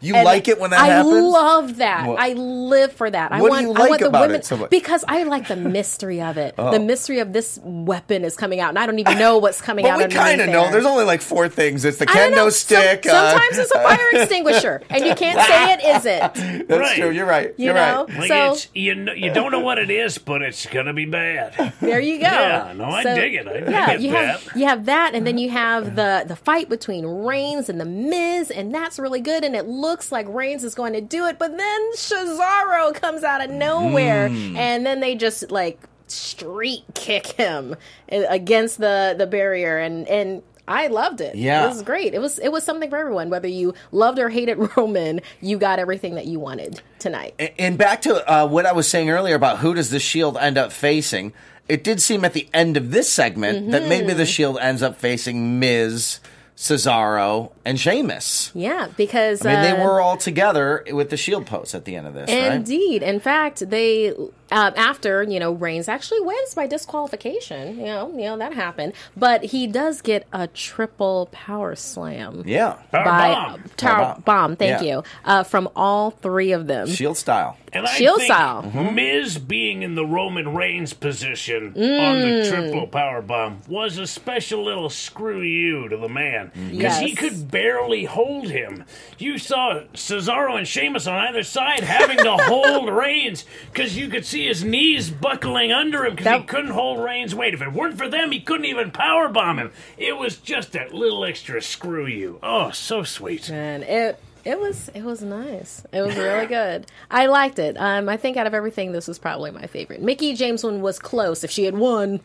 You And like it when that I happens? love that. What- I live for that. I What do want, you I want the about women it so much? Oh. because I like the mystery of it. The mystery of this weapon is coming out, and I don't even know what's coming out. But we underneath kind of know. There's only like four things. It's the I don't know. kendo stick. Some- uh, sometimes it's a fire [laughs] extinguisher, and you can't say it isn't. That's Right. true. You're right. You You're know, right. Like so it's you know, you don't know what it is, but it's gonna be bad. That. [laughs] There you go. Yeah, no, I dig it. I- I yeah, you have that. you have that, and then you have the the fight between Reigns and the Miz, and that's really good. And it looks like Reigns is going to do it, but then Cesaro comes out of nowhere, Mm. and then they just like street kick him uh, against the the barrier, and and. I loved it. Yeah. it was great. It was it was something for everyone. Whether you loved or hated [laughs] Roman, you got everything that you wanted tonight. And back to uh, what I was saying earlier about who does the Shield end up facing, it did seem at the end of this segment that maybe Mm-hmm. the Shield ends up facing Miz, Cesaro, and Sheamus. Yeah, because I mean, they uh, were all together with the Shield post at the end of this, right? Indeed. In fact, they um, after you know Reigns actually wins by disqualification. You know, you know that happened, but he does get a triple power slam. Yeah, Power By bomb. Tower Power bomb. bomb, thank Yeah. you, uh, from all three of them. Shield style. And I Shield think style. Miz being in the Roman Reigns position on Mm. the triple power bomb was a special little screw you to the man because he could barely hold him. You saw Cesaro and Sheamus on either side having to [laughs] hold Reigns because you could see his knees buckling under him because he couldn't hold Reigns' weight. If it weren't for them, he couldn't even power bomb him. It was just that little extra screw you. Oh, so sweet. and it it was it was nice. It was really [laughs] good. I liked it. Um, I think out of everything, this was probably my favorite. Mickie James one was close. If she had won,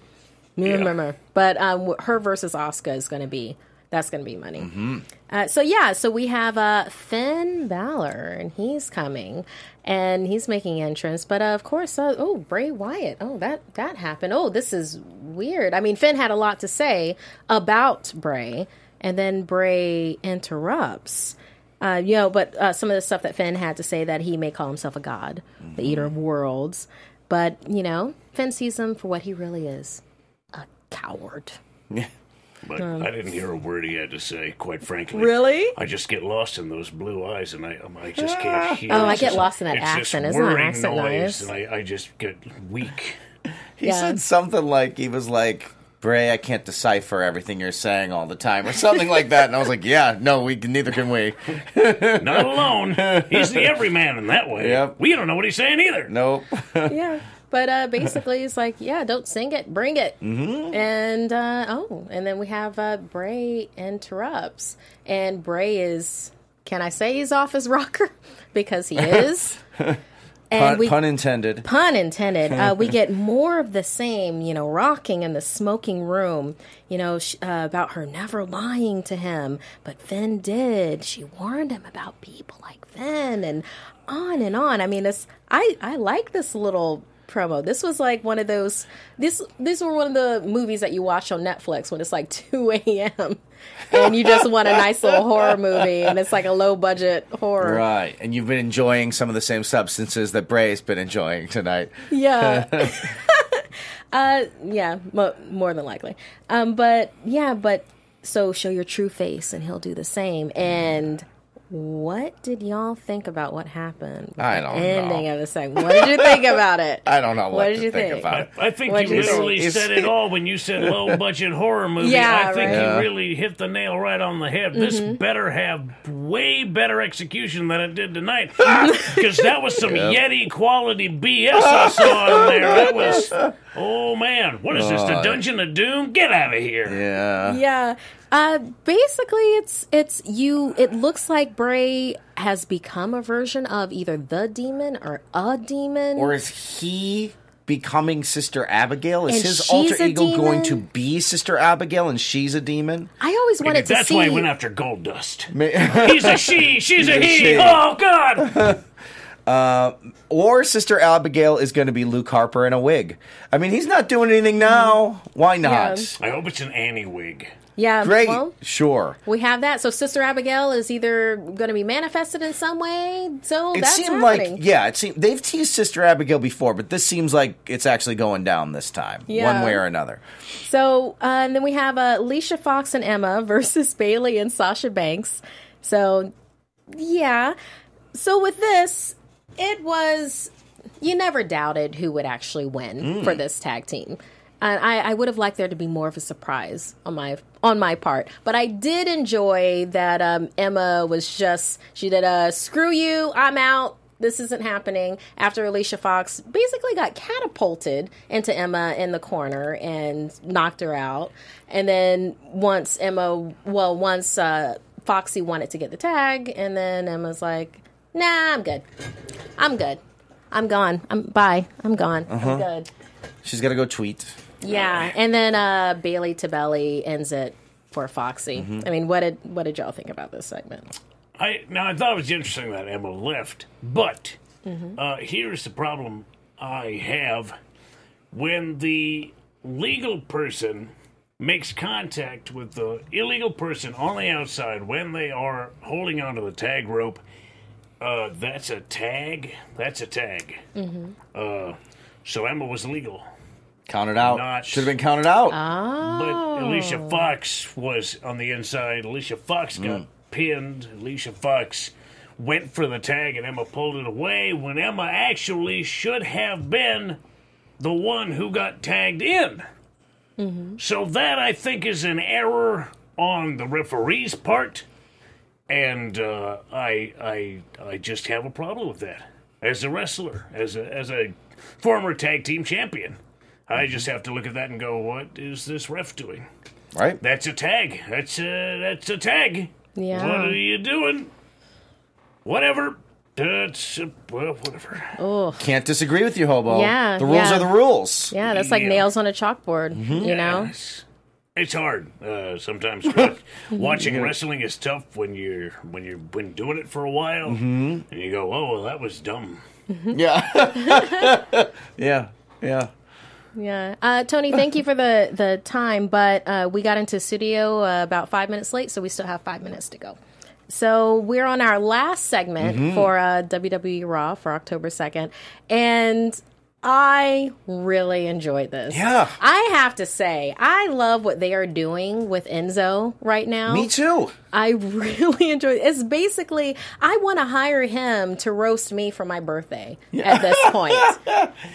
remember, but um, her versus Asuka is going to be that's going to be money. Uh, so yeah, so we have uh, Finn Balor, and he's coming, and he's making entrance. But uh, of course, uh, oh Bray Wyatt. Oh that that happened. Oh, this is weird. I mean, Finn had a lot to say about Bray, and then Bray interrupts. Uh, you know, but uh, some of the stuff that Finn had to say that he may call himself a god, the eater of worlds. But you know, Finn sees him for what he really is, a coward. But I didn't hear a word he had to say, quite frankly. Um, Really? I just get lost in those blue eyes, and I um, I just can't hear. Oh, I get just- lost in that it's accent. This Isn't that whirring accent noise, nice? and I, I just get weak. He Yeah. said something like he was like, "Bray, I can't decipher everything you're saying all the time," or something like that. And I was like, "Yeah, no, we neither can we." Not alone. He's the everyman in that way. Yep. We don't know what he's saying either. Nope. yeah. But uh, [laughs] basically, it's like, yeah, don't sing it, bring it. Mm-hmm. And uh, oh, and then we have uh, Bray interrupts, and Bray is, can I say he's off his rocker [laughs] because he is. [laughs] And Pun, we, pun intended. pun intended. Uh, we get more of the same, you know, rocking in the smoking room, you know, sh- uh, about her never lying to him, but Finn did. She warned him about people like Finn, and on and on. I mean, this I I like this little promo. This was like one of those. This these were one of the movies that you watch on Netflix when it's like [laughs] two a.m. and you just want a nice little horror movie, and it's like a low budget horror. Right, and you've been enjoying some of the same substances that Bray's been enjoying tonight. Yeah. [laughs] [laughs] uh, yeah, mo- more than likely. Um, but yeah, but so show your true face, and he'll do the same. And what did y'all think about what happened? I don't ending know. of the segment. What did you think about it? [laughs] I don't know what, What did to you think, think? about I, it. I think What'd you you literally It's- said it all when you said low [laughs] budget horror movie. Yeah, I think right. Yeah. you really hit the nail right on the head. This Mm-hmm. better have way better execution than it did tonight. [laughs] Because that was some Yeti quality BS I saw in there. That was, oh man, what is this, the Dungeon of Doom? Get out of here. Yeah. Yeah. Uh, basically, it's it's you. It looks like Bray has become a version of either the demon or a demon. Or is he becoming Sister Abigail? Is And his alter a ego going to be Sister Abigail and she's a demon? I always wanted to That's see. why I went after Gold Dust. Ma- He's a she, she's [laughs] a a he. she. Oh God! [laughs] or Sister Abigail is going to be Luke Harper in a wig. I mean, he's not doing anything now. Why not? Yeah. I hope it's an Annie wig. yeah, Great. Well, sure. we have that. So Sister Abigail is either going to be manifested in some way. So It that's seemed happening. like yeah, it seemed they've teased Sister Abigail before, but this seems like it's actually going down this time, Yeah. one way or another. So, uh, and then we have uh, Alicia Fox and Emma [laughs] versus Bayley and Sasha Banks. So, yeah. So with this, it was you never doubted who would actually win for this tag team. And I, I would have liked there to be more of a surprise on my on my part, but I did enjoy that um, Emma was just she did a screw you, I'm out. this isn't happening after Alicia Fox basically got catapulted into Emma in the corner and knocked her out. And then once Emma, well, once uh, Foxy wanted to get the tag, and then Emma's like, nah, I'm good. I'm good. I'm gone. I'm bye. I'm gone. I'm good. She's got to go tweet. Yeah, and then uh, Bayley to Belly ends it for Foxy. Mm-hmm. I mean, what did what did y'all think about this segment? I now I thought it was interesting that Emma left, but uh, here's the problem I have: when the legal person makes contact with the illegal person on the outside when they are holding onto the tag rope, uh, that's a tag. That's a tag. Uh, so Emma was legal. Counted out. Not- Should have been counted out. But Alicia Fox was on the inside. Alicia Fox got pinned. Alicia Fox went for the tag and Emma pulled it away when Emma actually should have been the one who got tagged in. So that I think is an error on the referee's part, and uh, I I I just have a problem with that as a wrestler, as a as a former tag team champion. I just have to look at that and go, what is this ref doing? right? That's a tag. That's a that's a tag. Yeah. What are you doing? Whatever. That's uh, well, whatever. Oh, can't disagree with you, Hobo. Yeah, The rules yeah. are the rules. Yeah, that's like Yeah. nails on a chalkboard. You know. Yes. It's hard uh, sometimes. Watch, [laughs] watching wrestling is tough when you're when you've been doing it for a while, and you go, "Oh, well, that was dumb." Yeah. [laughs] yeah. Yeah. Yeah, uh, Tony, thank you for the the time, but uh, we got into studio uh, about five minutes late, so we still have five minutes to go. So we're on our last segment Mm-hmm. for uh, WWE Raw for October second, and I really enjoyed this. Yeah. I have to say, I love what they are doing with Enzo right now. Me too. I [laughs] really enjoy it. It's basically I want to hire him to roast me for my birthday at this [laughs] point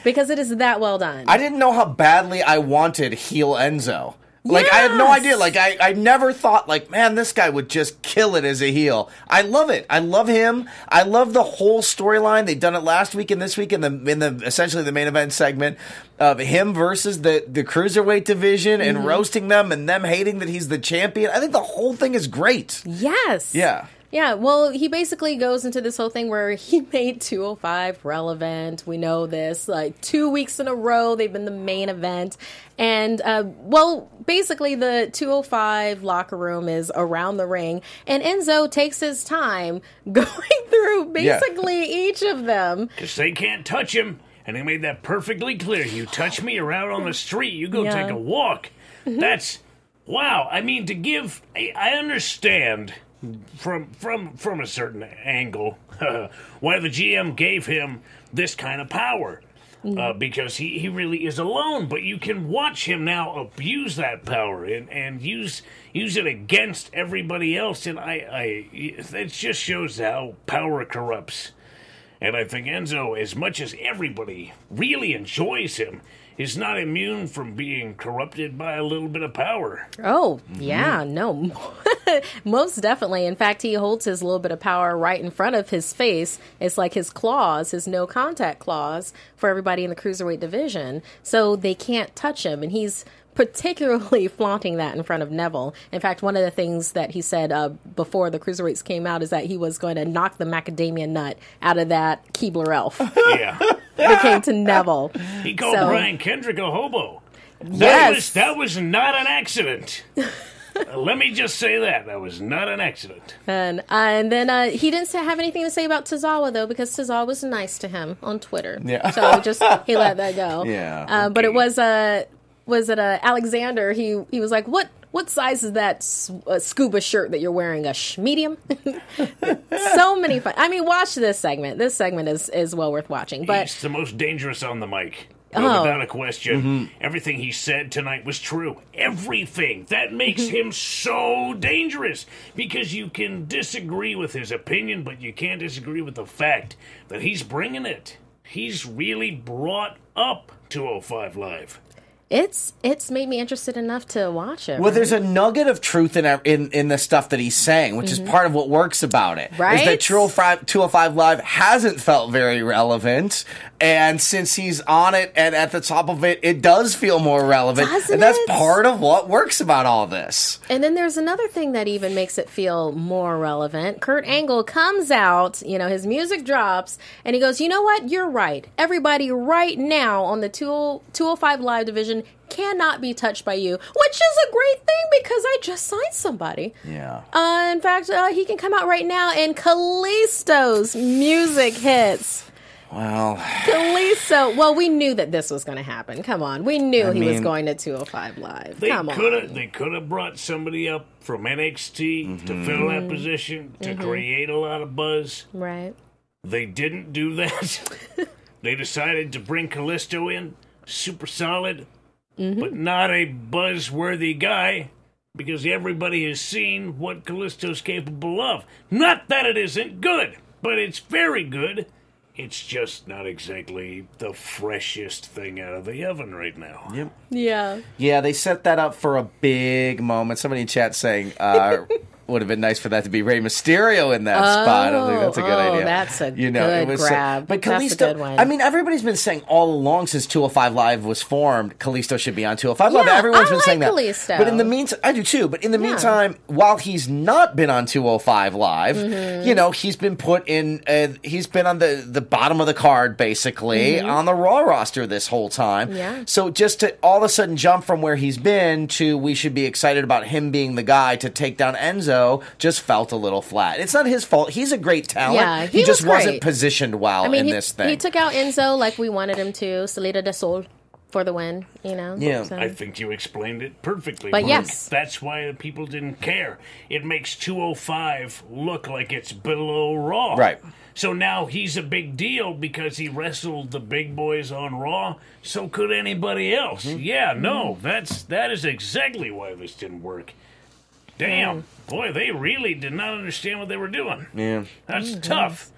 because it is that well done. I didn't know how badly I wanted heel Enzo. Like I had no idea. Like I, I never thought like, man, this guy would just kill it as a heel. I love it. I love him. I love the whole storyline. They've done it last week and this week in the in the essentially the main event segment of him versus the the cruiserweight division and Mm-hmm. roasting them and them hating that he's the champion. I think the whole thing is great. yes. Yeah. Yeah, well, he basically goes into this whole thing where he [laughs] made 205 relevant. We know this. Like, two weeks in a row, they've been the main event. And, uh, well, basically, the 205 locker room is around the ring, and Enzo takes his time [laughs] going through Yeah. basically each of them. Because they can't touch him, and they made that perfectly clear. You touch me around on the street, you go Yeah. take a walk. That's wow. I mean, to give, I, I understand from from from a certain angle [laughs] why the GM gave him this kind of power. Uh, because he, he really is alone, but you can watch him now abuse that power and, and use use it against everybody else, and I, I it just shows how power corrupts. And I think Enzo, as much as everybody really enjoys him, is not immune from being corrupted by a little bit of power. Oh, mm-hmm. yeah, no. [laughs] Most definitely. In fact, he holds his little bit of power right in front of his face. It's like his claws, his no contact claws for everybody in the cruiserweight division. So they can't touch him. And he's particularly [laughs] flaunting that in front of Neville. In fact, one of the things that he said uh, before the cruiserweights came out is that he was going to knock the macadamia nut out of that Keebler elf. Yeah. [laughs] it came to Neville. He called So- Brian Kendrick a hobo. That Yes. was that was not an accident. Uh, [laughs] Let me just say that. That was not an accident. And uh, and then uh, he didn't have anything to say about Tozawa though, because Tozawa was nice to him on Twitter. Yeah. So just he let that go. Yeah, Uh, but it was uh, was it uh, Alexander? He he was like, what what size is that s- uh, scuba shirt that you're wearing? A sh- medium. [laughs] so many fun. I mean, watch this segment. This segment is is well worth watching. But He's the most dangerous on the mic. Uh, Oh. Without a question. Everything he said tonight was true. Everything. That makes him so dangerous because you can disagree with his opinion, but you can't disagree with the fact that he's bringing it. He's really brought up 205 Live. It's it's made me interested enough to watch it. Well, there's a nugget of truth in in in the stuff that he's saying, which is part of what works about it. Mm-hmm. Right? that 205, 205 Live hasn't felt very relevant, and since he's on it and at the top of it, it does feel more relevant, Doesn't and that's it? part of what works about all this. And then there's another thing that even makes it feel more relevant. Kurt Angle comes out, you know, his music drops, and he goes, You know what? You're right. Everybody right now on the 20 205 Live division cannot be touched by you, which is a great thing because I just signed somebody. Yeah. Uh, in fact, uh, he can come out right now and Kalisto's music hits. Well, Kalisto. Well, we knew that this was going to happen. Come on. We knew he was going to 205 Live. They Come could on. have they could have brought somebody up from NXT to fill Mm-hmm. that position to create a lot of buzz. Right. They didn't do that. [laughs] they decided to bring Callisto in, super solid, Mm-hmm. but not a buzzworthy guy because everybody has seen what Kalisto's capable of. Not that it isn't good, but it's very good. It's just not exactly the freshest thing out of the oven right now. Yep. Yeah. Yeah, they set that up for a big moment. Somebody in chat saying uh, [laughs] would have been nice for that to be Rey Mysterio in that spot. I think that's a good oh, idea. that's a you know, good it was so- grab. but That's a Kalisto, good one. I mean, everybody's been saying all along since 205 Live was formed, Kalisto should be on 205 Live. Yeah, Everyone's I been saying like that. Kalisto. But in the meantime, I do too. But in the meantime, while he's not been on 205 Live, Mm-hmm. you know, he's been put in. Uh, he's been on the the bottom of the card basically on the Raw roster this whole time. Mm-hmm. Yeah. So just to all of a sudden jump from where he's been to we should be excited about him being the guy to take down Enzo just felt a little flat. It's not his fault. He's a great talent. Yeah, he, he just was wasn't positioned well I mean, in he, this thing. he took out Enzo like we wanted him to. Salida de Sol for the win, you know? Yeah. So- I think you explained it perfectly. But Marc. yes. That's why the people didn't care. It makes 205 look like it's below Raw. Right. So now he's a big deal because he wrestled the big boys on Raw. So could anybody else. Mm-hmm. Yeah, no, that's that is exactly why this didn't work. Damn. Boy, they really did not understand what they were doing. yeah. That's Mm-hmm. tough.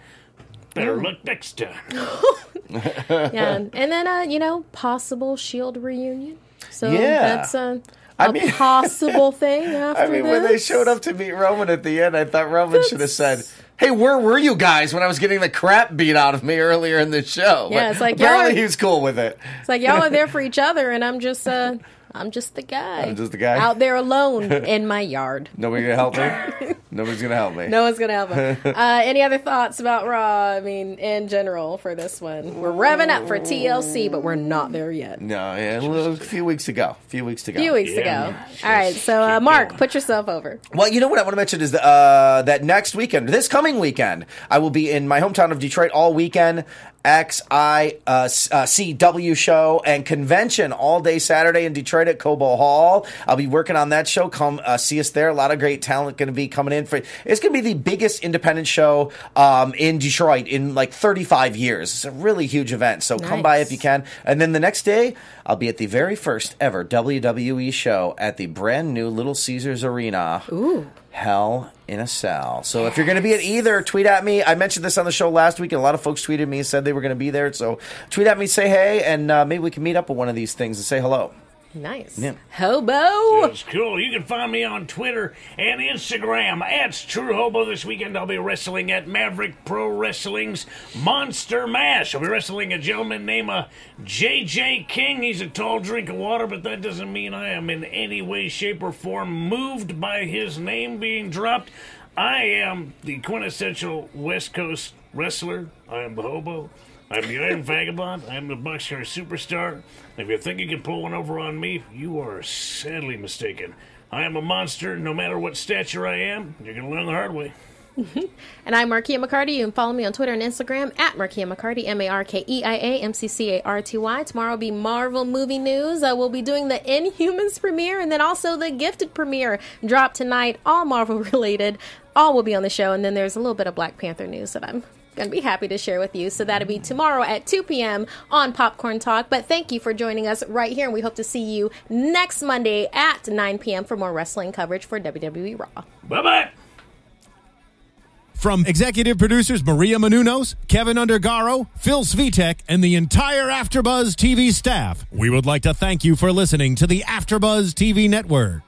Better look next time. [laughs] yeah. And then, uh, you know, possible Shield reunion. So Yeah. that's a, I a mean- [laughs] possible thing after I mean, when they showed up to meet Roman at the end, I thought Roman should have said, "Hey, where were you guys when I was getting the crap beat out of me earlier in the show?" Yeah, But it's like, apparently y'all are- he was cool with it. It's like y'all are there [laughs] for each other, and I'm just uh, I'm just the guy. I'm just the guy. out there alone [laughs] in my yard. Nobody gonna help me. [laughs] Nobody's gonna help me. No one's gonna help him. [laughs] Uh, any other thoughts about Raw? I mean, in general for this one, we're revving up for TLC, but we're not there yet. No, yeah, a, few weeks to go. A few weeks to go. A few weeks Yeah, to go. man. All right, so uh, Marc, going. put yourself over. Well, you know what I want to mention is that, uh, that next weekend, this coming weekend, I will be in my hometown of Detroit all weekend. XI uh, uh, CW show and convention all day Saturday in Detroit at Cobo Hall. I'll be working on that show. Come uh, see us there. A lot of great talent going to be coming in for. It's going to be the biggest independent show um, in Detroit in like 35 years. It's a really huge event. So come by if you can. And then the next day, I'll be at the very first ever WWE show at the brand new Little Caesars Arena. Ooh. Hell in a Cell. So if you're going to be at either, tweet at me. I mentioned this on the show last week, and a lot of folks tweeted me and said they were going to be there. So tweet at me, say hey, and uh, maybe we can meet up at one of these things and say hello. Nice. Yeah. Hobo. That's cool. You can find me on Twitter and Instagram at True Hobo. This weekend I'll be wrestling at Maverick Pro Wrestling's Monster Mash. I'll be wrestling a gentleman named uh, JJ King. He's a tall drink of water, but that doesn't mean I am in any way, shape, or form moved by his name being dropped. I am the quintessential West Coast wrestler. I am the hobo. I'm the Iron Vagabond. I'm the Boxcar Superstar. If you think you can pull one over on me, you are sadly mistaken. I am a monster, no matter what stature I am. You're going to learn the hard way. [laughs] And I'm Markeia McCarty. You can follow me on Twitter and Instagram at Markeia McCarty, M A R K E I A M C C A R T Y. Tomorrow will be Marvel movie news. Uh, we'll be doing the Inhumans premiere and then also the Gifted premiere. Drop tonight, all Marvel related. All will be on the show. And then there's a little bit of Black Panther news that I'm going to be happy to share with you. So that'll be tomorrow at 2 p.m. on Popcorn Talk. But thank you for joining us right here. And we hope to see you next Monday at 9 p.m. for more wrestling coverage for WWE Raw. Bye bye. From executive producers Maria Menounos, Kevin Undergaro, Phil Svitek, and the entire Afterbuzz TV staff, we would like to thank you for listening to the Afterbuzz TV network.